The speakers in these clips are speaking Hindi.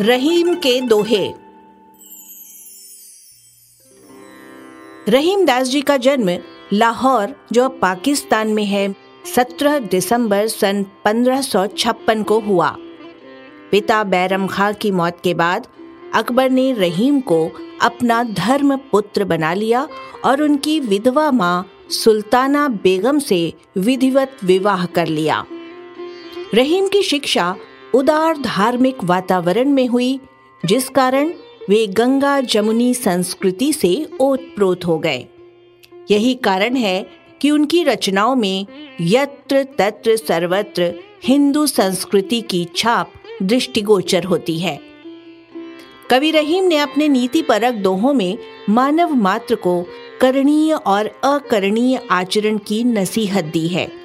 रहीम के दोहे। रहीम दास जी का जन्म लाहौर, जो पाकिस्तान में है 17 दिसंबर सन 1556 को हुआ। पिता बैरम खां की मौत के बाद अकबर ने रहीम को अपना धर्म पुत्र बना लिया और उनकी विधवा माँ सुल्ताना बेगम से विधिवत विवाह कर लिया। रहीम की शिक्षा उदार धार्मिक वातावरण में हुई, जिस कारण वे गंगा जमुनी संस्कृति से ओतप्रोत हो गए। यही कारण है कि उनकी रचनाओं में यत्र तत्र सर्वत्र हिंदू संस्कृति की छाप दृष्टिगोचर होती है। कवि रहीम ने अपने नीति परक दोहों में मानव मात्र को करणीय और अकरणीय आचरण की नसीहत दी है।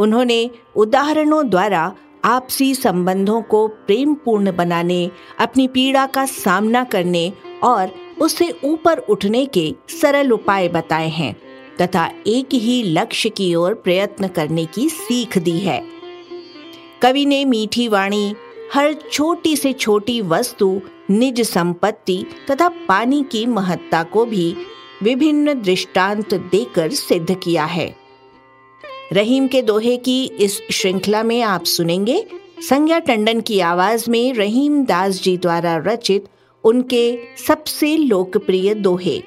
उन्होंने उदाहरणों द्वारा आपसी संबंधों को प्रेम पूर्ण बनाने, अपनी पीड़ा का सामना करने और उससे ऊपर उठने के सरल उपाय बताए हैं, तथा एक ही लक्ष्य की ओर प्रयत्न करने की सीख दी है। कवि ने मीठी वाणी, हर छोटी से छोटी वस्तु, निज संपत्ति तथा पानी की महत्ता को भी विभिन्न दृष्टांत देकर सिद्ध किया है। रहीम के दोहे की इस श्रृंखला में आप सुनेंगे संज्ञा टंडन की आवाज़ में रहीम दास जी द्वारा रचित उनके सबसे लोकप्रिय दोहे।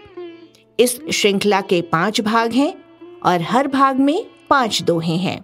इस श्रृंखला के पाँच भाग हैं और हर भाग में पाँच दोहे हैं।